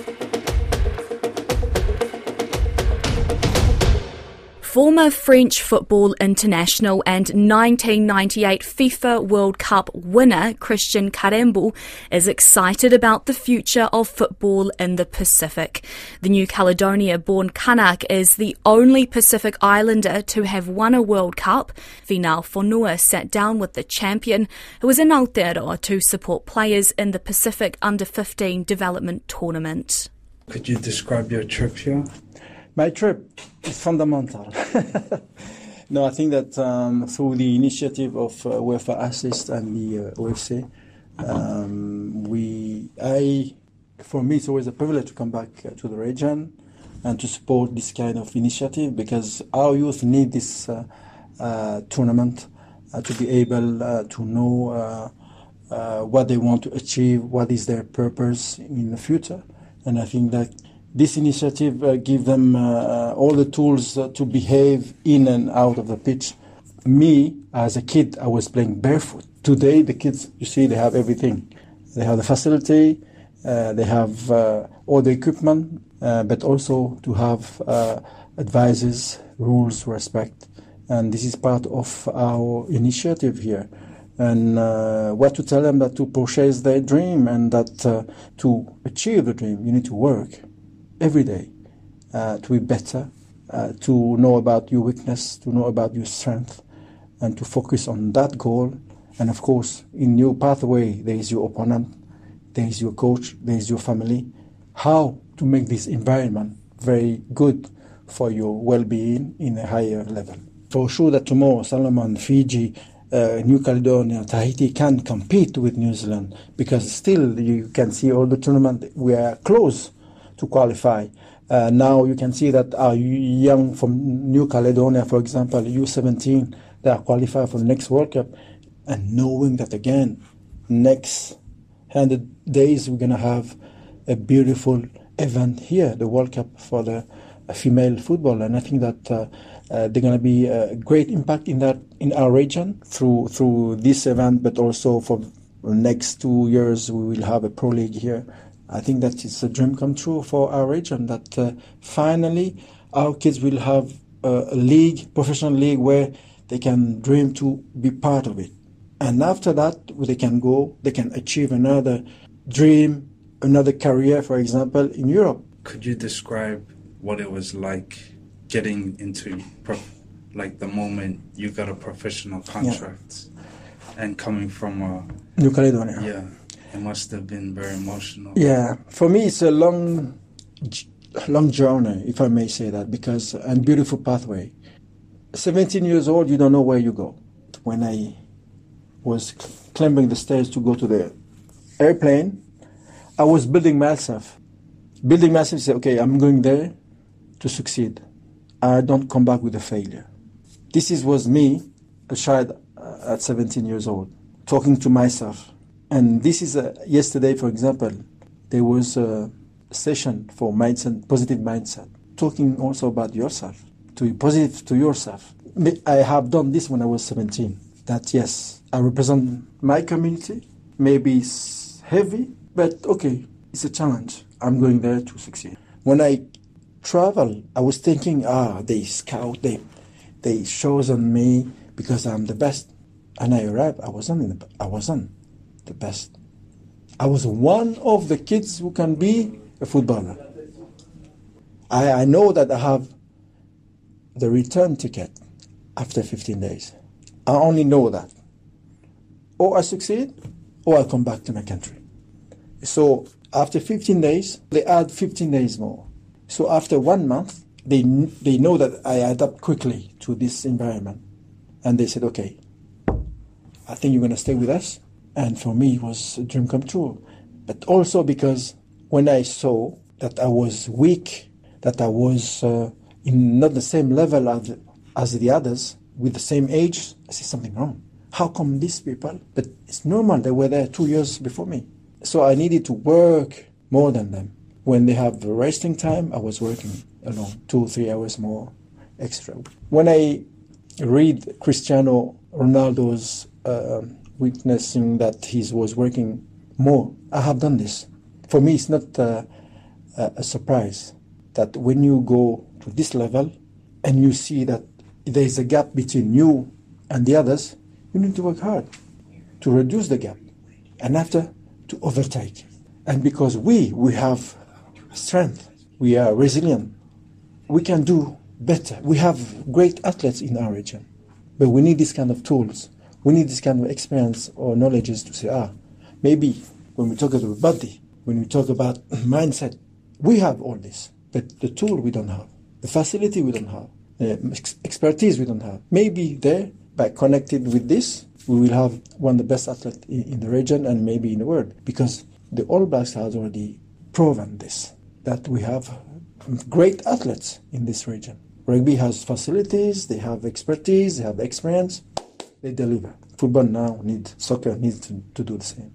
Thank you. Former French football international and 1998 FIFA World Cup winner Christian Karembeu is excited about the future of football in the Pacific. The New Caledonia born Kanak is the only Pacific Islander to have won a World Cup. Finau Fonua sat down with the champion, who was in Aotearoa to support players in the Pacific Under 15 Development Tournament. Could you describe your trip here? My trip is fundamental. no, I think that um, through the initiative of uh, UEFA Assist and the uh, OFC, um, we, I, for me, it's always a privilege to come back uh, to the region and to support this kind of initiative because our youth need this uh, uh, tournament uh, to be able to know what they want to achieve, what is their purpose in the future, and I think that this initiative uh, give them uh, all the tools uh, to behave in and out of the pitch. Me, as a kid, I was playing barefoot. Today, the kids, you see, they have everything. They have the facility, uh, they have uh, all the equipment, uh, but also to have advices, rules, respect. And this is part of our initiative here. And what to tell them that to purchase their dream and that to achieve the dream, you need to work every day uh, to be better, uh, to know about your weakness, to know about your strength, and to focus on that goal. And of course, in your pathway, there is your opponent, there is your coach, there is your family. How to make this environment very good for your well-being in a higher level. For sure that tomorrow, Solomon, Fiji, uh, New Caledonia, Tahiti can compete with New Zealand because still you can see all the tournament we are close to qualify. Uh, now you can see that our young from New Caledonia, for example, U17, they are qualified for the next World Cup, and knowing that again, next hundred days we're gonna have a beautiful event here, the World Cup for the female football, and I think that uh, uh, they're gonna be a great impact in that in our region through through this event, but also for next two years we will have a pro league here I think that it's a dream come true for our region that uh, finally our kids will have a, a league, professional league, where they can dream to be part of it. And after that, they can go, they can achieve another dream, another career, for example, in Europe. Could you describe what it was like getting into, like the moment you got a professional contract yeah. and coming from a New Caledonia? Yeah it must have been very emotional. Yeah, for me, it's a long, long journey, if I may say that, because and beautiful pathway. 17 years old, you don't know where you go. When I was climbing the stairs to go to the airplane, I was building myself. Building myself, say, okay, I'm going there to succeed. I don't come back with a failure. This is, was me, a child uh, at 17 years old, talking to myself and this is a, yesterday, for example, there was a session for mindset, positive mindset, talking also about yourself, to be positive to yourself. I have done this when I was 17. That yes, I represent my community. Maybe it's heavy, but okay, it's a challenge. I'm going there to succeed. When I travel, I was thinking, ah, they scout, they they chosen me because I'm the best. And I arrived, I wasn't. The, I wasn't the best. I was one of the kids who can be a footballer. I, I know that I have the return ticket after 15 days. I only know that. Or I succeed, or I come back to my country. So after 15 days, they add 15 days more. So after one month, they, they know that I adapt quickly to this environment. And they said, okay, I think you're going to stay with us. And for me, it was a dream come true. But also because when I saw that I was weak, that I was uh, in not the same level as, as the others, with the same age, I see something wrong. How come these people? But it's normal, they were there two years before me. So I needed to work more than them. When they have resting time, I was working alone, two, or three hours more extra. When I read Cristiano Ronaldo's uh, witnessing that he was working more. I have done this. For me, it's not uh, a surprise that when you go to this level and you see that there is a gap between you and the others, you need to work hard to reduce the gap and after to overtake. And because we, we have strength, we are resilient, we can do better. We have great athletes in our region, but we need this kind of tools. We need this kind of experience or knowledges to say, ah, maybe when we talk about body, when we talk about mindset, we have all this, but the tool we don't have, the facility we don't have, the expertise we don't have. Maybe there, by connected with this, we will have one of the best athletes in the region and maybe in the world because the All Blacks has already proven this that we have great athletes in this region. Rugby has facilities, they have expertise, they have experience, they deliver. Football now needs, soccer needs to, to do the same.